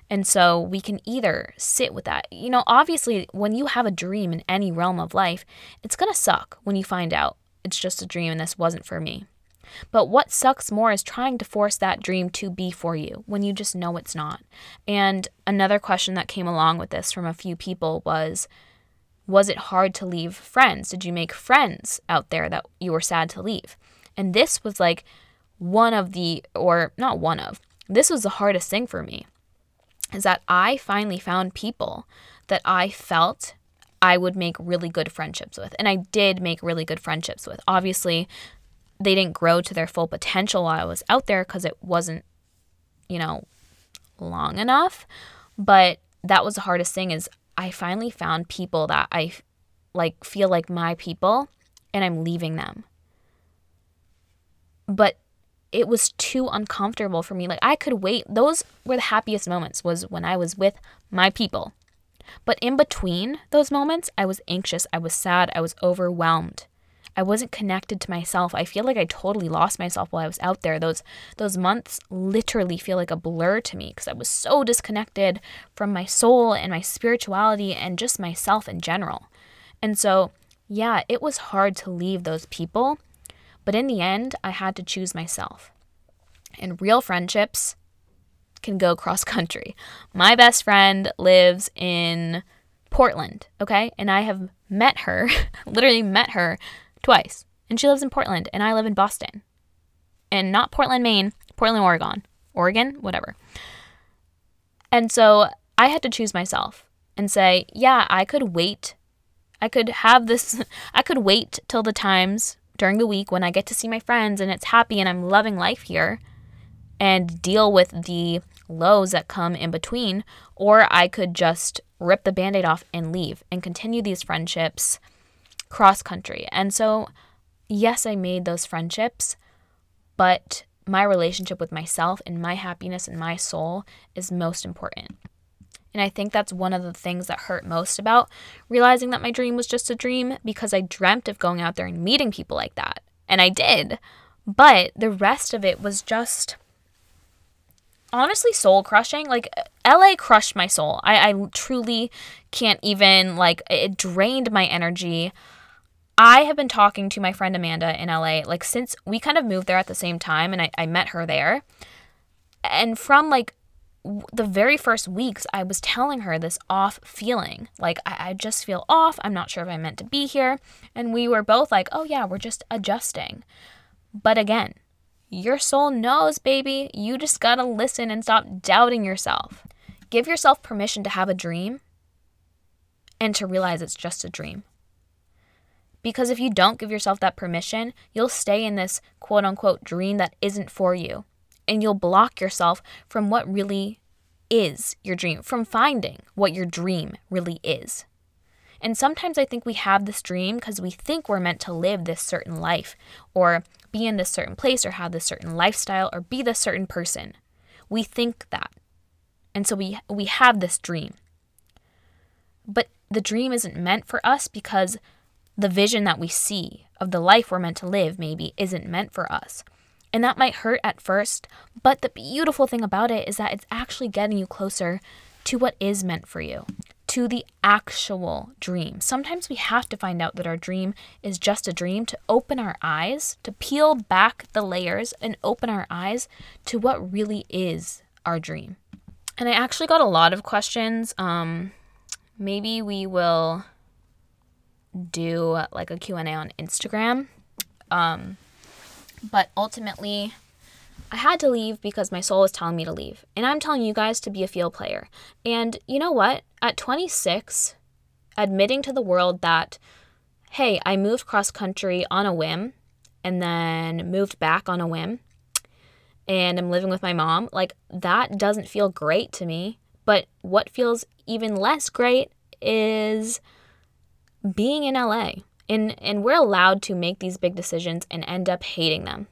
And so we can either sit with that. You know, obviously, when you have a dream in any realm of life, it's going to suck when you find out it's just a dream and this wasn't for me. But what sucks more is trying to force that dream to be for you when you just know it's not. And another question that came along with this from a few people was Was it hard to leave friends? Did you make friends out there that you were sad to leave? And this was like one of the, or not one of, this was the hardest thing for me is that I finally found people that I felt I would make really good friendships with. And I did make really good friendships with. Obviously, they didn't grow to their full potential while I was out there because it wasn't, you know, long enough. But that was the hardest thing is I finally found people that I like feel like my people and I'm leaving them. But it was too uncomfortable for me. Like I could wait. Those were the happiest moments was when I was with my people. But in between those moments, I was anxious, I was sad, I was overwhelmed. I wasn't connected to myself. I feel like I totally lost myself while I was out there. Those those months literally feel like a blur to me because I was so disconnected from my soul and my spirituality and just myself in general. And so, yeah, it was hard to leave those people, but in the end, I had to choose myself. And real friendships can go cross country. My best friend lives in Portland, okay? And I have met her, literally met her twice. And she lives in Portland, and I live in Boston. And not Portland, Maine, Portland, Oregon. Oregon, whatever. And so I had to choose myself and say, yeah, I could wait. I could have this, I could wait till the times during the week when I get to see my friends and it's happy and I'm loving life here and deal with the lows that come in between. Or I could just rip the band aid off and leave and continue these friendships cross country. And so, yes, I made those friendships, but my relationship with myself and my happiness and my soul is most important. And I think that's one of the things that hurt most about realizing that my dream was just a dream because I dreamt of going out there and meeting people like that. And I did. But the rest of it was just honestly soul crushing. Like LA crushed my soul. I, I truly can't even like it drained my energy. I have been talking to my friend Amanda in LA, like since we kind of moved there at the same time and I, I met her there. And from like the very first weeks, I was telling her this off feeling. Like, I, I just feel off. I'm not sure if I'm meant to be here. And we were both like, oh, yeah, we're just adjusting. But again, your soul knows, baby. You just gotta listen and stop doubting yourself. Give yourself permission to have a dream and to realize it's just a dream. Because if you don't give yourself that permission, you'll stay in this quote unquote dream that isn't for you. And you'll block yourself from what really is your dream, from finding what your dream really is. And sometimes I think we have this dream because we think we're meant to live this certain life, or be in this certain place, or have this certain lifestyle, or be this certain person. We think that. And so we, we have this dream. But the dream isn't meant for us because the vision that we see of the life we're meant to live maybe isn't meant for us. And that might hurt at first, but the beautiful thing about it is that it's actually getting you closer to what is meant for you, to the actual dream. Sometimes we have to find out that our dream is just a dream to open our eyes, to peel back the layers and open our eyes to what really is our dream. And I actually got a lot of questions. Um, maybe we will do like a Q&A on Instagram. Um, but ultimately, I had to leave because my soul was telling me to leave. And I'm telling you guys to be a feel player. And you know what? At 26, admitting to the world that, hey, I moved cross country on a whim and then moved back on a whim and I'm living with my mom, like that doesn't feel great to me. But what feels even less great is being in LA. And, and we're allowed to make these big decisions and end up hating them.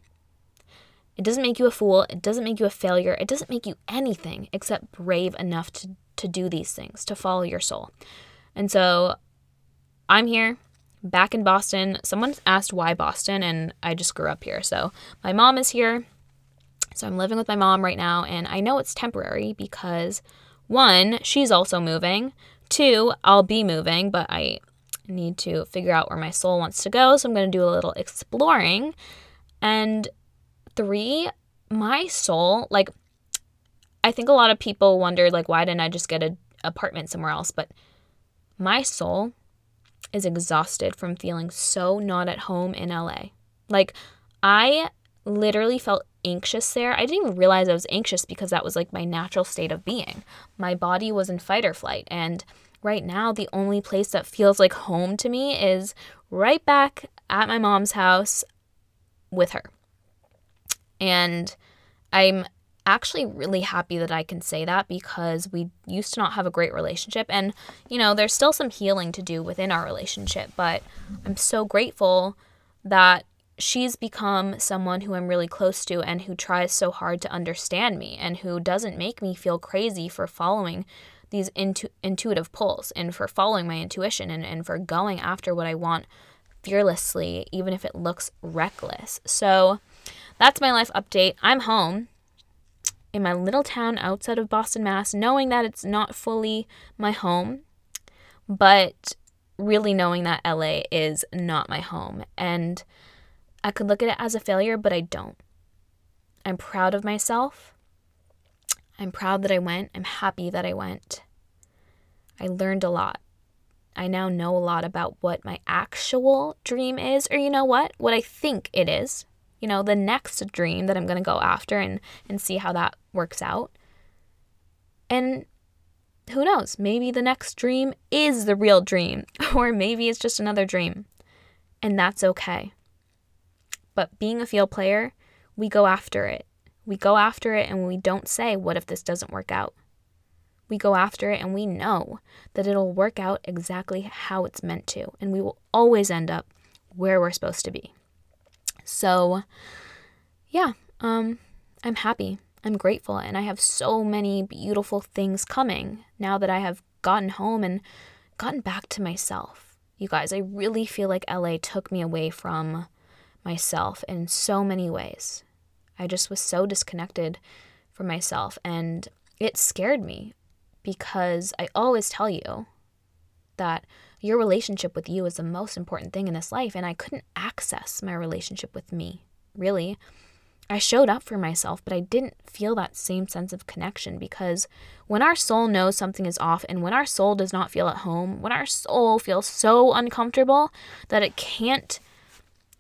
It doesn't make you a fool. It doesn't make you a failure. It doesn't make you anything except brave enough to, to do these things, to follow your soul. And so I'm here back in Boston. Someone asked why Boston, and I just grew up here. So my mom is here. So I'm living with my mom right now, and I know it's temporary because one, she's also moving. Two, I'll be moving, but I need to figure out where my soul wants to go. So I'm going to do a little exploring. And three, my soul, like, I think a lot of people wonder, like, why didn't I just get an apartment somewhere else? But my soul is exhausted from feeling so not at home in LA. Like, I literally felt anxious there. I didn't even realize I was anxious because that was like my natural state of being. My body was in fight or flight. And right now, the only place that feels like home to me is right back at my mom's house with her. And I'm actually really happy that I can say that because we used to not have a great relationship. And, you know, there's still some healing to do within our relationship, but I'm so grateful that she's become someone who I'm really close to and who tries so hard to understand me and who doesn't make me feel crazy for following these intu- intuitive pulls and for following my intuition and, and for going after what I want fearlessly, even if it looks reckless. So that's my life update. I'm home in my little town outside of Boston, Mass, knowing that it's not fully my home, but really knowing that LA is not my home. And I could look at it as a failure, but I don't. I'm proud of myself. I'm proud that I went. I'm happy that I went. I learned a lot. I now know a lot about what my actual dream is, or you know what? What I think it is. You know, the next dream that I'm going to go after and, and see how that works out. And who knows? Maybe the next dream is the real dream, or maybe it's just another dream. And that's okay. But being a feel player, we go after it. We go after it and we don't say, What if this doesn't work out? We go after it and we know that it'll work out exactly how it's meant to, and we will always end up where we're supposed to be. So, yeah, um, I'm happy. I'm grateful, and I have so many beautiful things coming now that I have gotten home and gotten back to myself. You guys, I really feel like LA took me away from myself in so many ways. I just was so disconnected from myself and it scared me because I always tell you that your relationship with you is the most important thing in this life and I couldn't access my relationship with me, really. I showed up for myself, but I didn't feel that same sense of connection because when our soul knows something is off and when our soul does not feel at home, when our soul feels so uncomfortable that it can't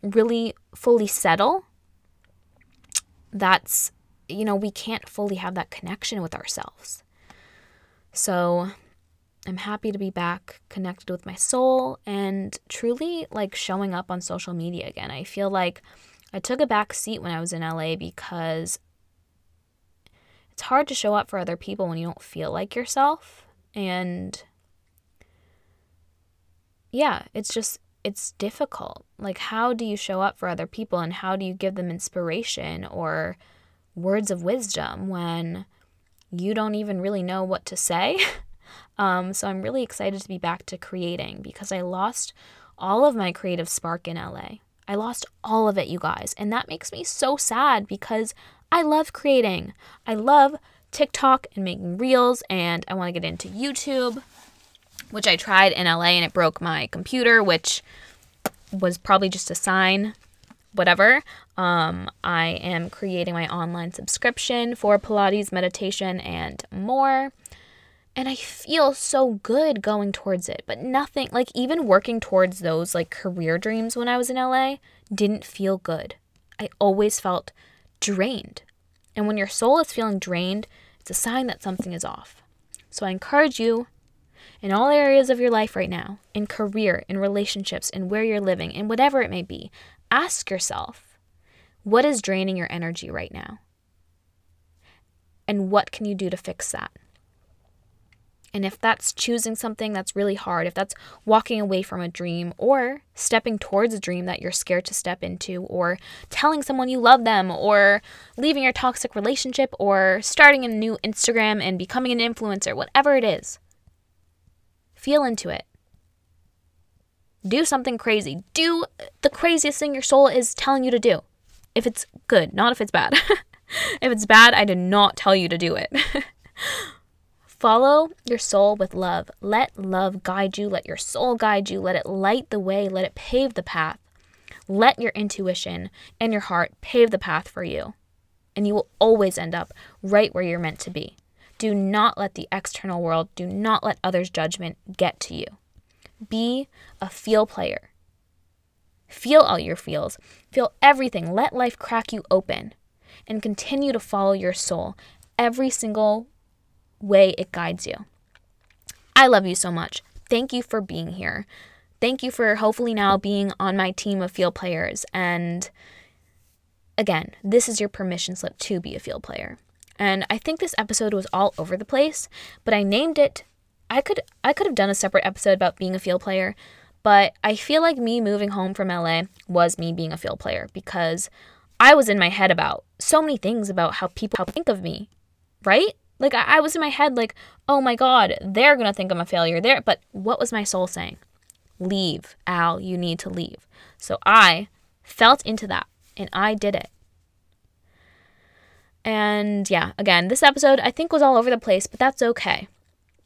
really fully settle, that's, you know, we can't fully have that connection with ourselves. So I'm happy to be back connected with my soul and truly like showing up on social media again. I feel like I took a back seat when I was in LA because it's hard to show up for other people when you don't feel like yourself. And yeah, it's just it's difficult. Like, how do you show up for other people and how do you give them inspiration or words of wisdom when you don't even really know what to say? um, so, I'm really excited to be back to creating because I lost all of my creative spark in LA. I lost all of it, you guys. And that makes me so sad because I love creating. I love TikTok and making reels, and I want to get into YouTube which I tried in LA and it broke my computer, which was probably just a sign, whatever. Um, I am creating my online subscription for Pilates, meditation, and more. And I feel so good going towards it, but nothing like even working towards those like career dreams when I was in LA didn't feel good. I always felt drained. And when your soul is feeling drained, it's a sign that something is off. So I encourage you in all areas of your life right now, in career, in relationships, in where you're living, in whatever it may be, ask yourself what is draining your energy right now? And what can you do to fix that? And if that's choosing something that's really hard, if that's walking away from a dream or stepping towards a dream that you're scared to step into, or telling someone you love them, or leaving your toxic relationship, or starting a new Instagram and becoming an influencer, whatever it is, feel into it. Do something crazy. Do the craziest thing your soul is telling you to do. If it's good, not if it's bad. if it's bad, I did not tell you to do it. Follow your soul with love. Let love guide you. Let your soul guide you. Let it light the way. Let it pave the path. Let your intuition and your heart pave the path for you. And you will always end up right where you're meant to be. Do not let the external world, do not let others' judgment get to you. Be a feel player. Feel all your feels. Feel everything. Let life crack you open. And continue to follow your soul every single way it guides you. I love you so much. Thank you for being here. Thank you for hopefully now being on my team of feel players. And again, this is your permission slip to be a feel player. And I think this episode was all over the place, but I named it I could I could have done a separate episode about being a feel player, but I feel like me moving home from LA was me being a feel player because I was in my head about so many things about how people think of me, right? Like I, I was in my head like, oh my God, they're gonna think I'm a failure there. But what was my soul saying? Leave, Al, you need to leave. So I felt into that and I did it. And yeah, again, this episode I think was all over the place, but that's okay.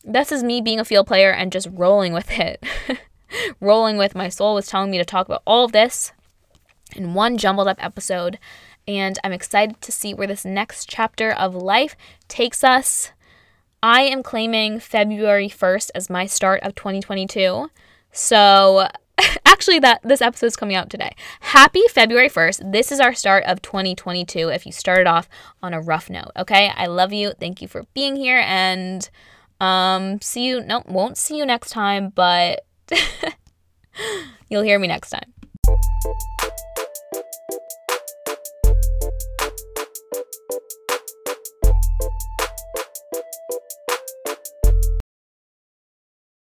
This is me being a feel player and just rolling with it. rolling with my soul was telling me to talk about all of this in one jumbled up episode and I'm excited to see where this next chapter of life takes us. I am claiming February 1st as my start of 2022. So, actually that this episode is coming out today. Happy February 1st. This is our start of 2022 if you started off on a rough note, okay? I love you. Thank you for being here and um see you no won't see you next time, but you'll hear me next time.